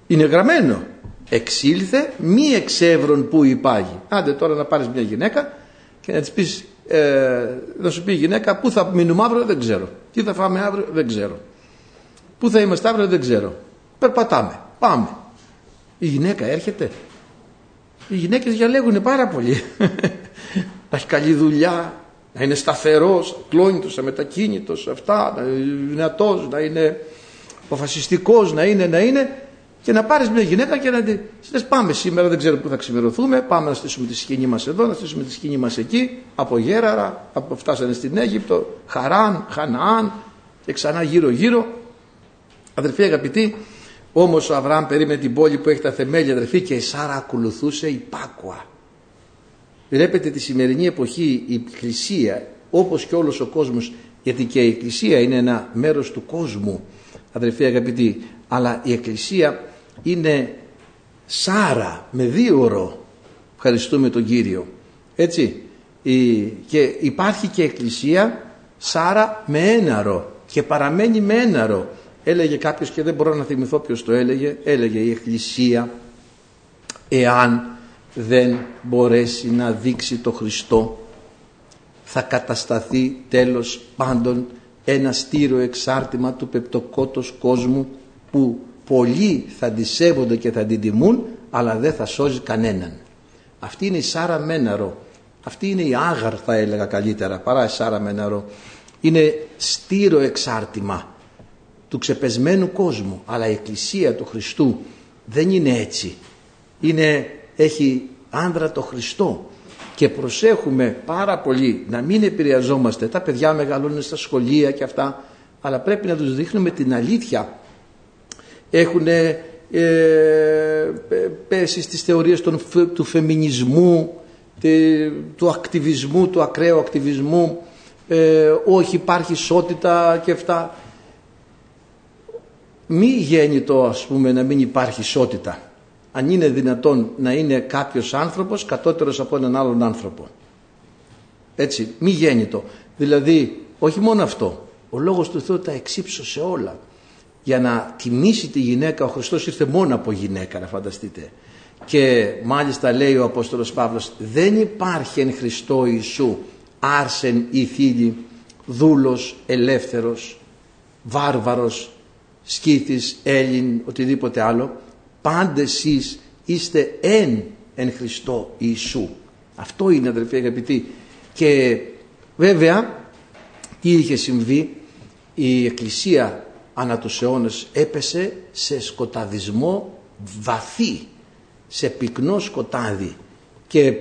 Είναι γραμμένο. Εξήλθε μη εξεύρων που υπάγει. Άντε τώρα να πάρεις μια γυναίκα και να της πεις, ε, να σου πει η γυναίκα πού θα μείνουμε αύριο δεν ξέρω. Τι θα φάμε αύριο δεν ξέρω. Πού θα είμαστε αύριο δεν ξέρω. Περπατάμε. Πάμε. Η γυναίκα έρχεται οι γυναίκες διαλέγουν πάρα πολύ. να έχει καλή δουλειά, να είναι σταθερός, κλόνητος, αμετακίνητος, αυτά, να είναι δυνατός, να είναι αποφασιστικός, να είναι, να είναι. Και να πάρεις μια γυναίκα και να τη λες πάμε σήμερα, δεν ξέρω πού θα ξημερωθούμε, πάμε να στήσουμε τη σκηνή μας εδώ, να στήσουμε τη σκηνή μας εκεί, από Γέραρα, από φτάσανε στην Αίγυπτο, Χαράν, Χαναάν και ξανά γύρω γύρω. Αδερφοί αγαπητοί, όμως ο Αβραάμ περίμενε την πόλη που έχει τα θεμέλια αδερφοί και η Σάρα ακολουθούσε υπάκουα. Βλέπετε τη σημερινή εποχή η Εκκλησία όπως και όλος ο κόσμος γιατί και η Εκκλησία είναι ένα μέρος του κόσμου αδερφοί αγαπητοί αλλά η Εκκλησία είναι Σάρα με δύο ώρο ευχαριστούμε τον Κύριο. Έτσι και υπάρχει και Εκκλησία Σάρα με έναρο και παραμένει με έναρο. Έλεγε κάποιος και δεν μπορώ να θυμηθώ ποιος το έλεγε έλεγε η Εκκλησία εάν δεν μπορέσει να δείξει το Χριστό θα κατασταθεί τέλος πάντων ένα στήρο εξάρτημα του πεπτοκότος κόσμου που πολλοί θα τη σέβονται και θα την τιμούν αλλά δεν θα σώζει κανέναν. Αυτή είναι η Σάρα Μέναρο. Αυτή είναι η Άγαρ θα έλεγα καλύτερα παρά η Σάρα Μέναρο. Είναι στήρο εξάρτημα του ξεπεσμένου κόσμου αλλά η Εκκλησία του Χριστού δεν είναι έτσι. Είναι, έχει άνδρα το Χριστό. Και προσέχουμε πάρα πολύ να μην επηρεαζόμαστε. Τα παιδιά μεγαλώνουν στα σχολεία και αυτά αλλά πρέπει να τους δείχνουμε την αλήθεια. Έχουν ε, πέσει στις θεωρίες των, του φεμινισμού του ακτιβισμού του ακραίου ακτιβισμού. Ε, όχι υπάρχει ισότητα και αυτά. Μη γέννητο ας πούμε να μην υπάρχει ισότητα αν είναι δυνατόν να είναι κάποιος άνθρωπος κατώτερος από έναν άλλον άνθρωπο. Έτσι, μη γέννητο. Δηλαδή, όχι μόνο αυτό, ο Λόγος του Θεού τα εξύψωσε όλα. Για να τιμήσει τη γυναίκα, ο Χριστός ήρθε μόνο από γυναίκα, να φανταστείτε. Και μάλιστα λέει ο Απόστολος Παύλος, δεν υπάρχει εν Χριστώ Ιησού άρσεν ή θήλη, δούλος, ελεύθερος, βάρβαρος, σκήθης, Έλλην, οτιδήποτε άλλο, πάντε εσείς είστε εν εν Χριστώ Ιησού. Αυτό είναι αδελφοί αγαπητοί. Και βέβαια τι είχε συμβεί; Η Εκκλησία ανά τους αιώνες έπεσε σε σκοταδισμό βαθύ, σε πυκνό σκοτάδι και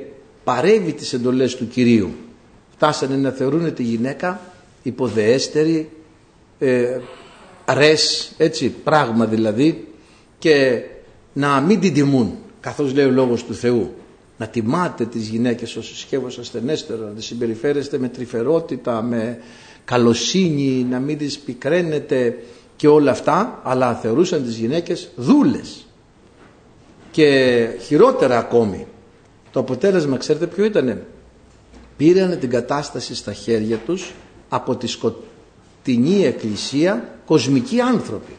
παρεύει τις εντολές του Κυρίου. Φτάσανε να θεωρούν τη γυναίκα υποδεέστερη, ε, ρες, έτσι, πράγμα δηλαδή και να μην την τιμούν. Καθώς λέει ο λόγος του Θεού να τιμάτε τις γυναίκες όσο σκεύος ασθενέστερο να τις συμπεριφέρεστε με τρυφερότητα με καλοσύνη να μην τις πικραίνετε και όλα αυτά αλλά θεωρούσαν τις γυναίκες δούλες. Και χειρότερα ακόμη το αποτέλεσμα ξέρετε ποιο ήτανε; Πήραν την κατάσταση στα χέρια τους από τη σκοτεινή εκκλησία κοσμικοί άνθρωποι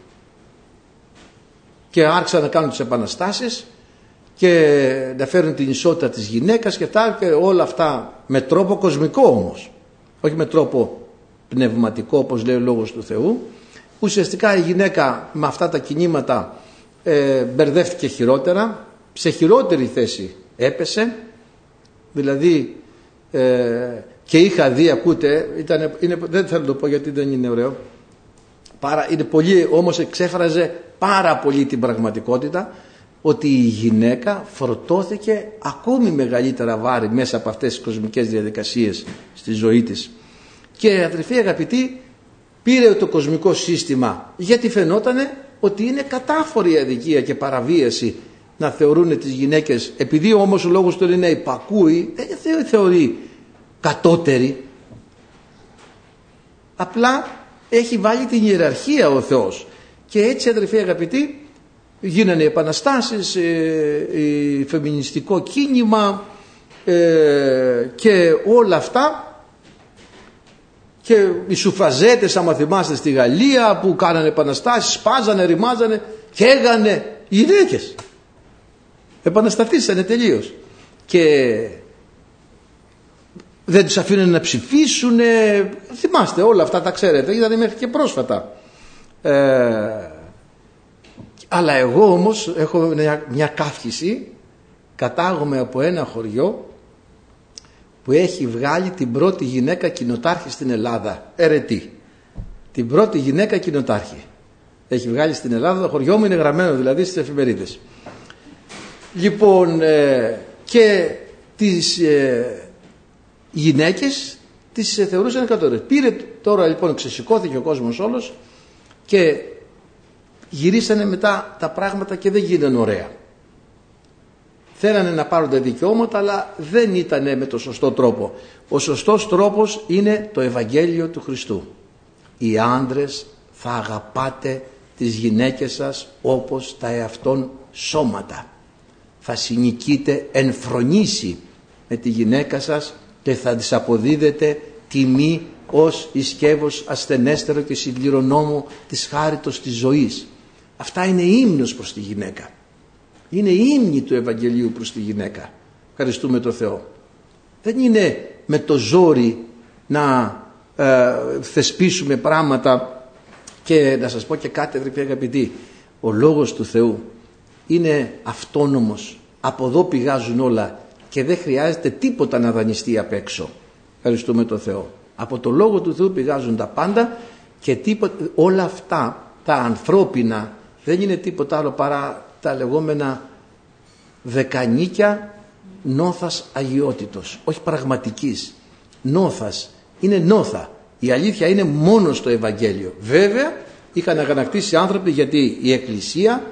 και άρχισαν να κάνουν τις επαναστάσεις και να φέρουν την ισότητα της γυναίκας και αυτά και όλα αυτά με τρόπο κοσμικό όμως. Όχι με τρόπο πνευματικό όπως λέει ο Λόγος του Θεού. Ουσιαστικά η γυναίκα με αυτά τα κινήματα ε, μπερδεύτηκε χειρότερα σε χειρότερη θέση έπεσε. Δηλαδή ε, και είχα δει ακούτε ήταν, είναι, δεν θέλω να το πω γιατί δεν είναι ωραίο. Πάρα, είναι πολύ, όμως εξέφραζε πάρα πολύ την πραγματικότητα ότι η γυναίκα φορτώθηκε ακόμη μεγαλύτερα βάρη μέσα από αυτές τις κοσμικές διαδικασίες στη ζωή της. Και αδερφοί αγαπητοί πήρε το κοσμικό σύστημα γιατί φαινότανε ότι είναι κατάφορη αδικία και παραβίαση να θεωρούν τις γυναίκες επειδή όμως ο λόγος του είναι υπακούει δεν θεωρεί κατώτερη απλά έχει βάλει την ιεραρχία ο Θεός και έτσι αδερφοί αγαπητοί γίνανε επαναστάσεις, ε, ε, φεμινιστικό κίνημα ε, και όλα αυτά και οι σουφαζέτες άμα θυμάστε στη Γαλλία που κάνανε επαναστάσεις, σπάζανε, ρημάζανε και έγανε οι γυναίκες. Επαναστατήσανε τελείως. Και δεν τους αφήνουν να ψηφίσουν θυμάστε όλα αυτά τα ξέρετε ήταν μέχρι και πρόσφατα ε, αλλά εγώ όμως έχω μια, μια κάφηση κατάγομαι από ένα χωριό που έχει βγάλει την πρώτη γυναίκα κοινοτάρχη στην Ελλάδα. Ερετή την πρώτη γυναίκα κοινοτάρχη Έχει βγάλει στην Ελλάδα, το χωριό μου είναι γραμμένο δηλαδή στις εφημερίδες. Λοιπόν, ε, και τις ε, γυναίκες τις ε, θεωρούσαν κατώρες. Πήρε τώρα λοιπόν, ξεσηκώθηκε ο κόσμος όλος και γυρίσανε μετά τα πράγματα και δεν γίνανε ωραία. Θέλανε να πάρουν τα δικαιώματα αλλά δεν ήταν με το σωστό τρόπο. Ο σωστός τρόπος είναι το Ευαγγέλιο του Χριστού. Οι άντρες θα αγαπάτε τις γυναίκες σας όπως τα εαυτόν σώματα. Θα συνοικείτε εν φρονήσει με τη γυναίκα σας και θα της αποδίδετε τιμή ως ισκεύος ασθενέστερο και συμπληρονόμο της χάριτος της ζωής. Αυτά είναι ύμνος προς τη γυναίκα. Είναι ύμνη του Ευαγγελίου προς τη γυναίκα. Ευχαριστούμε το Θεό. Δεν είναι με το ζόρι να ε, θεσπίσουμε πράγματα και να σας πω και κάτι αδερφοί αγαπητοί. Ο λόγος του Θεού είναι αυτόνομος. Από εδώ πηγάζουν όλα και δεν χρειάζεται τίποτα να δανειστεί απ' έξω. Ευχαριστούμε τον Θεό. Από το λόγο του Θεού πηγάζουν τα πάντα και τίποτα, όλα αυτά τα ανθρώπινα δεν είναι τίποτα άλλο παρά τα λεγόμενα δεκανίκια νόθας αγιότητος, όχι πραγματικής. Νόθας, είναι νόθα. Η αλήθεια είναι μόνο στο Ευαγγέλιο. Βέβαια είχαν αγανακτήσει άνθρωποι γιατί η Εκκλησία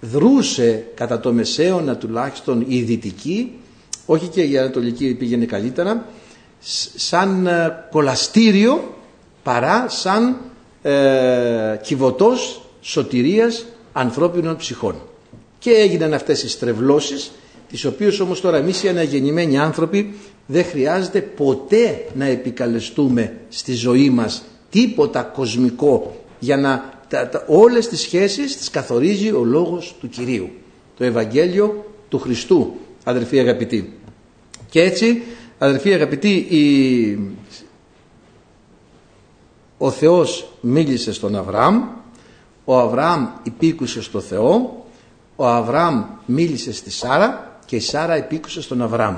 δρούσε κατά το μεσαίωνα τουλάχιστον η δυτική, όχι και η ανατολική πήγαινε καλύτερα, σαν ε, κολαστήριο παρά σαν ε, κυβωτός σωτηρίας ανθρώπινων ψυχών. Και έγιναν αυτές οι στρεβλώσεις, τις οποίες όμως τώρα εμείς οι αναγεννημένοι άνθρωποι δεν χρειάζεται ποτέ να επικαλεστούμε στη ζωή μας τίποτα κοσμικό για να τα, τα, όλες τις σχέσεις τις καθορίζει ο λόγος του Κυρίου το Ευαγγέλιο του Χριστού αδερφοί αγαπητοί και έτσι αδερφοί αγαπητοί η... ο Θεός μίλησε στον Αβραάμ ο Αβραάμ υπήκουσε στο Θεό ο Αβραάμ μίλησε στη Σάρα και η Σάρα υπήκουσε στον Αβραάμ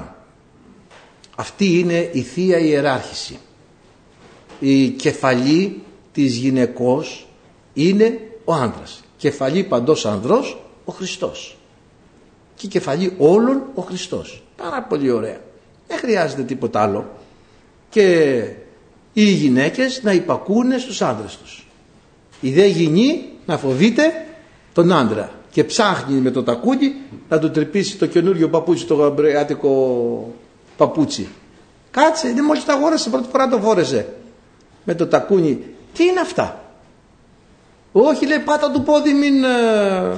αυτή είναι η Θεία Ιεράρχηση η κεφαλή της γυναικός είναι ο άνδρας. Κεφαλή παντός ανδρός ο Χριστός. Και κεφαλή όλων ο Χριστός. Πάρα πολύ ωραία. Δεν χρειάζεται τίποτα άλλο. Και οι γυναίκες να υπακούνε στους άνδρες τους. Η δε γυνή να φοβείται τον άντρα και ψάχνει με το τακούνι να του τρυπήσει το καινούριο παπούτσι, το γαμπρεάτικο παπούτσι. Κάτσε, δεν μόλις τα αγόρασε, πρώτη φορά το φόρεσε με το τακούνι. Τι είναι αυτά; Όχι λέει πάτα του πόδι μην... Ε,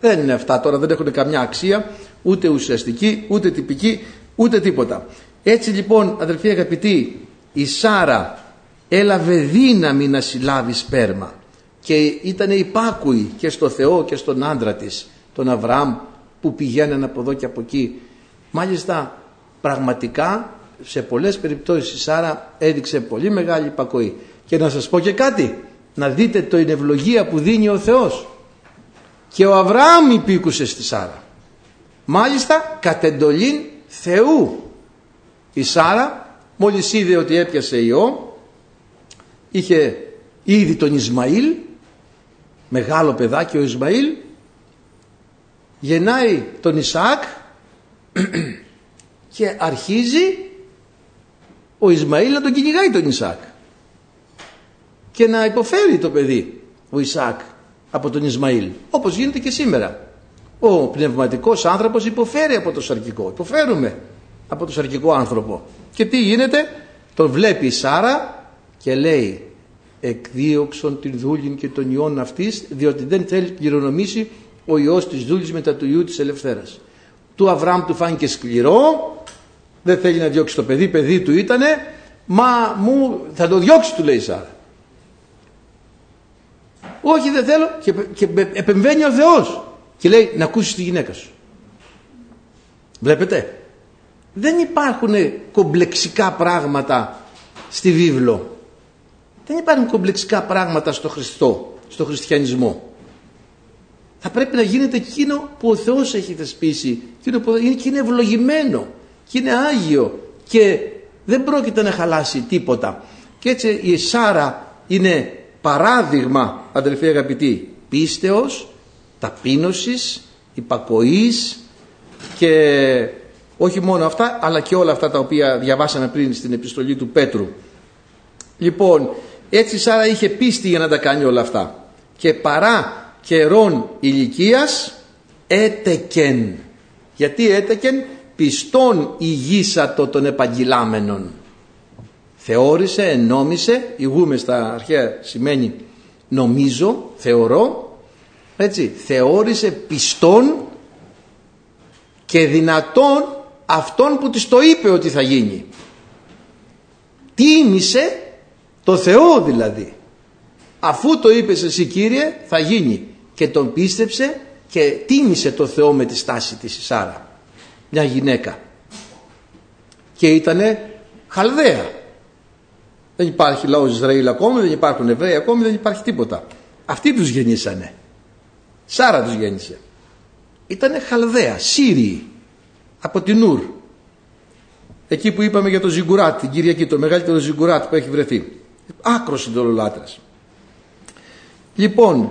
δεν είναι αυτά τώρα, δεν έχουν καμιά αξία, ούτε ουσιαστική, ούτε τυπική, ούτε τίποτα. Έτσι λοιπόν αδελφοί αγαπητοί, η Σάρα έλαβε δύναμη να συλλάβει σπέρμα και ήταν υπάκουη και στο Θεό και στον άντρα της, τον Αβραάμ που πηγαίναν από εδώ και από εκεί. Μάλιστα πραγματικά σε πολλές περιπτώσεις η Σάρα έδειξε πολύ μεγάλη υπακοή. Και να σας πω και κάτι, να δείτε το ευλογία που δίνει ο Θεός. Και ο Αβραάμ υπήκουσε στη Σάρα. Μάλιστα κατ' εντολήν Θεού. Η Σάρα μόλις είδε ότι έπιασε ιό, είχε ήδη τον Ισμαήλ, μεγάλο παιδάκι ο Ισμαήλ, γεννάει τον Ισαάκ και αρχίζει ο Ισμαήλ να τον κυνηγάει τον Ισάκ και να υποφέρει το παιδί ο Ισάκ από τον Ισμαήλ όπως γίνεται και σήμερα ο πνευματικός άνθρωπος υποφέρει από το σαρκικό. Υποφέρουμε από το σαρκικό άνθρωπο. Και τι γίνεται; Τον βλέπει η Σάρα και λέει εκδίωξον την δούλην και τον ιών αυτής διότι δεν θέλει να κληρονομήσει ο ιός της δούλης μετά του ιού της ελευθέρας του Αβραάμ του φάνηκε σκληρό δεν θέλει να διώξει το παιδί, παιδί του ήτανε, μα μου θα το διώξει του λέει η Σάρα. Όχι δεν θέλω και, και επεμβαίνει ο Θεός και λέει να ακούσεις τη γυναίκα σου. Βλέπετε, δεν υπάρχουν κομπλεξικά πράγματα στη βίβλο. Δεν υπάρχουν κομπλεξικά πράγματα στο Χριστό, στο χριστιανισμό. Θα πρέπει να γίνεται εκείνο που ο Θεός έχει θεσπίσει, εκείνο που είναι, και είναι ευλογημένο και είναι Άγιο και δεν πρόκειται να χαλάσει τίποτα. Και έτσι η Σάρα είναι παράδειγμα αδελφοί αγαπητοί πίστεως, ταπείνωσης, υπακοής και όχι μόνο αυτά αλλά και όλα αυτά τα οποία διαβάσαμε πριν στην επιστολή του Πέτρου. Λοιπόν, έτσι Σάρα είχε πίστη για να τα κάνει όλα αυτά. Και παρά καιρών ηλικίας έτεκεν. Γιατί έτεκεν; Πιστών ηγήσατο των επαγγελάμενων. Θεώρησε, ενόμισε, ηγούμες στα αρχαία σημαίνει νομίζω, θεωρώ, έτσι, θεώρησε πιστών και δυνατόν αυτόν που της το είπε ότι θα γίνει. Τίμησε το Θεό δηλαδή. Αφού το είπες εσύ Κύριε θα γίνει. Και τον πίστεψε και τίμησε το Θεό με τη στάση της η Σάρα. Μια γυναίκα. Και ήτανε Χαλδαία. Δεν υπάρχει λαός Ισραήλ ακόμη, δεν υπάρχουν Εβραίοι ακόμη, δεν υπάρχει τίποτα. Αυτοί τους γεννήσανε. Σάρα τους γέννησε. Ήτανε Χαλδαία, Σύριοι, από την Ούρ. Εκεί που είπαμε για το Ζιγκουράτ, την Κυριακή, το μεγαλύτερο Ζιγκουράτ που έχει βρεθεί. Άκρος συντολολάτρας. Λοιπόν,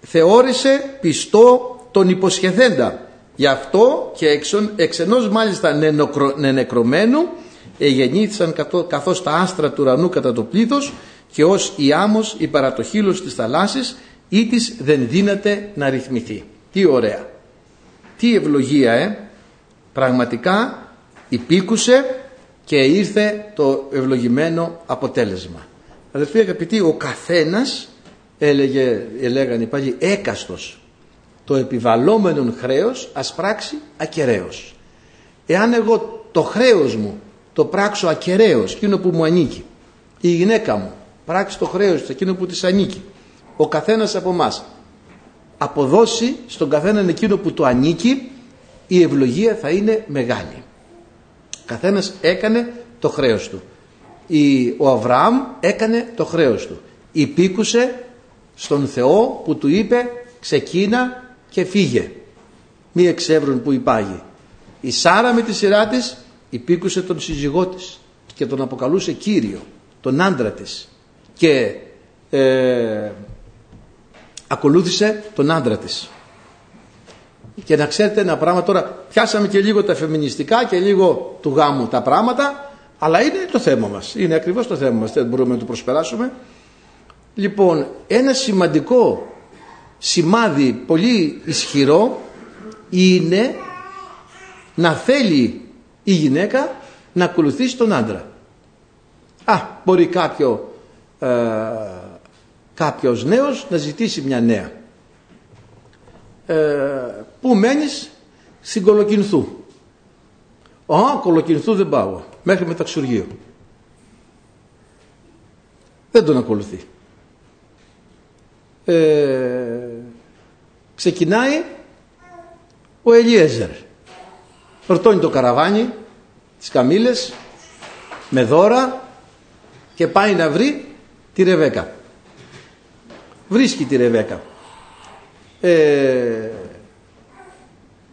θεώρησε πιστό τον υποσχεθέντα. Γι' αυτό και εξ ενός μάλιστα νενεκρωμένου εγεννήθησαν καθώς τα άστρα του ουρανού κατά το πλήθος και ως η άμμος η παρατοχήλωση της θαλάσσης ή της δεν δύναται να ρυθμιθεί. Τι ωραία. Τι ευλογία ε. Πραγματικά υπήκουσε και ήρθε το ευλογημένο αποτέλεσμα. Αδελφοί αγαπητοί, ο καθένας έλεγε, έλεγαν οι πάλι έκαστος το επιβαλόμενο χρέος ας πράξει ακεραίος. Εάν εγώ το χρέος μου το πράξω ακεραίος, εκείνο που μου ανήκει, η γυναίκα μου πράξει το χρέος εκείνο που της ανήκει, ο καθένας από εμάς αποδώσει στον καθέναν εκείνο που το ανήκει, η ευλογία θα είναι μεγάλη. Καθένας έκανε το χρέος του. Ο Αβραάμ έκανε το χρέος του. Υπήκουσε στον Θεό που του είπε ξεκίνα και φύγε. Μη εξεύρουν που υπάγει. Η Σάρα με τη σειρά της υπήκουσε τον σύζυγό της και τον αποκαλούσε Κύριο, τον άντρα της και ε, ακολούθησε τον άντρα της. Και να ξέρετε ένα πράγμα τώρα, πιάσαμε και λίγο τα φεμινιστικά και λίγο του γάμου τα πράγματα, αλλά είναι το θέμα μας, είναι ακριβώς το θέμα μας, δεν μπορούμε να το προσπεράσουμε. Λοιπόν, ένα σημαντικό σημάδι πολύ ισχυρό είναι να θέλει η γυναίκα να ακολουθήσει τον άντρα. Α, μπορεί κάποιο, ε, κάποιος νέος να ζητήσει μια νέα. Ε, πού μένεις; Στην Κολοκυνθού. Α, Κολοκυνθού δεν πάω. Μέχρι μεταξουργείο. Δεν τον ακολουθεί ε, ξεκινάει ο Ελιέζερ. Φορτώνει το καραβάνι, τις καμήλες, με δώρα και πάει να βρει τη Ρεβέκα. Βρίσκει τη Ρεβέκα. Ε,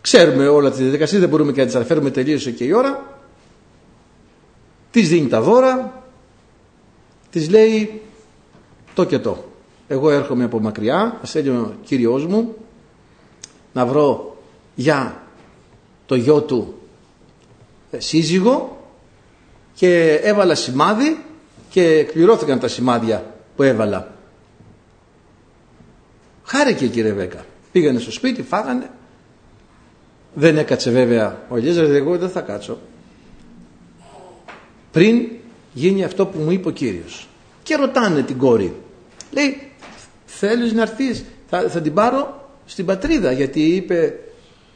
ξέρουμε όλα τις διαδικασίες, δεν μπορούμε και να τις αναφέρουμε τελείωσε και η ώρα. Της δίνει τα δώρα, της λέει το και το εγώ έρχομαι από μακριά, στέλνει ο Κύριος μου να βρω για το γιο του ε, σύζυγο και έβαλα σημάδι και εκπληρώθηκαν τα σημάδια που έβαλα. Χάρηκε η Ρεβέκα. Πήγανε στο σπίτι, φάγανε. Δεν έκατσε βέβαια ο Ελίζαρ, εγώ δεν θα κάτσω. Πριν γίνει αυτό που μου είπε ο Κύριος. Και ρωτάνε την κόρη. Λέει, θέλεις να έρθεις; Θα, θα την πάρω στην πατρίδα γιατί είπε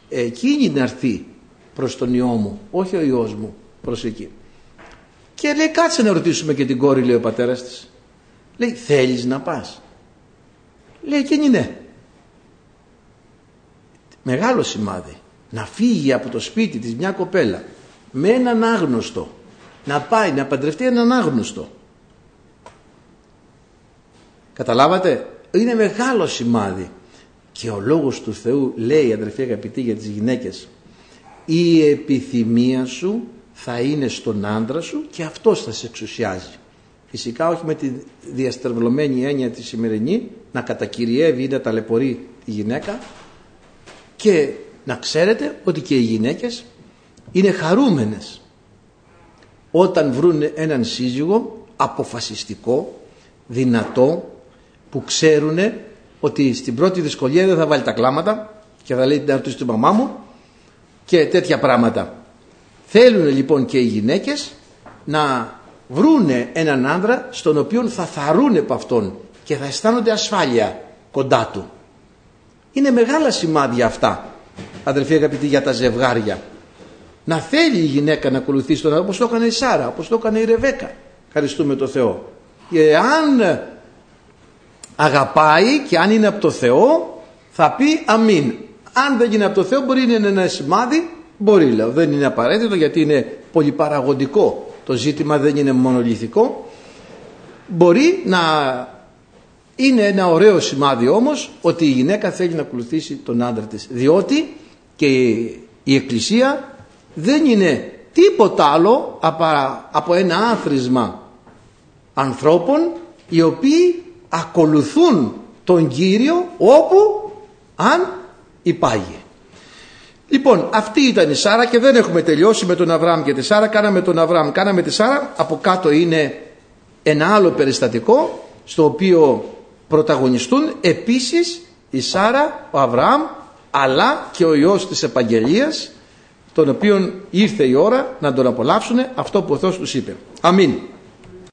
εκείνη να έρθει προς τον ιό μου όχι ο ιός μου προς εκεί και λέει κάτσε να ρωτήσουμε και την κόρη λέει ο πατέρας της λέει θέλεις να πας; Λέει εκείνη ναι μεγάλο σημάδι να φύγει από το σπίτι της μια κοπέλα με έναν άγνωστο να πάει να παντρευτεί έναν άγνωστο καταλάβατε; Είναι μεγάλο σημάδι. Και ο λόγος του Θεού λέει αδερφοί αγαπητοί για τις γυναίκες η επιθυμία σου θα είναι στον άντρα σου και αυτός θα σε εξουσιάζει. Φυσικά όχι με τη διαστρεβλωμένη έννοια τη σημερινή να κατακυριεύει ή να ταλαιπωρεί τη γυναίκα και να ξέρετε ότι και οι γυναίκες είναι χαρούμενες όταν βρουν έναν σύζυγο αποφασιστικό, δυνατό, που ξέρουν ότι στην πρώτη δυσκολία δεν θα βάλει τα κλάματα και θα λέει την αρτούση του μαμά μου και τέτοια πράγματα. Θέλουν λοιπόν και οι γυναίκες να βρούνε έναν άνδρα στον οποίο θα θαρούνε από αυτόν και θα αισθάνονται ασφάλεια κοντά του. Είναι μεγάλα σημάδια αυτά, αδελφοί αγαπητοί, για τα ζευγάρια. Να θέλει η γυναίκα να ακολουθήσει τον όπως το έκανε η Σάρα, όπως το έκανε η Ρεβέκα. Ευχαριστούμε τον Θεό. Και αν αγαπάει και αν είναι από το Θεό θα πει αμήν. Αν δεν είναι από το Θεό μπορεί να είναι ένα σημάδι, μπορεί λέω. Δεν είναι απαραίτητο γιατί είναι πολυπαραγωγικό. Το ζήτημα δεν είναι μονολυθικό. Μπορεί να είναι ένα ωραίο σημάδι όμως ότι η γυναίκα θέλει να ακολουθήσει τον άντρα της. Διότι και η Εκκλησία δεν είναι τίποτα άλλο από ένα άθροισμα ανθρώπων οι οποίοι ακολουθούν τον Κύριο όπου αν υπάγει. Λοιπόν, αυτή ήταν η Σάρα και δεν έχουμε τελειώσει με τον Αβραάμ και τη Σάρα. Κάναμε τον Αβραάμ, κάναμε τη Σάρα. Από κάτω είναι ένα άλλο περιστατικό στο οποίο πρωταγωνιστούν επίσης η Σάρα, ο Αβραάμ αλλά και ο Υιός της Επαγγελίας τον οποίον ήρθε η ώρα να τον απολαύσουν αυτό που ο Θεός τους είπε. Αμήν.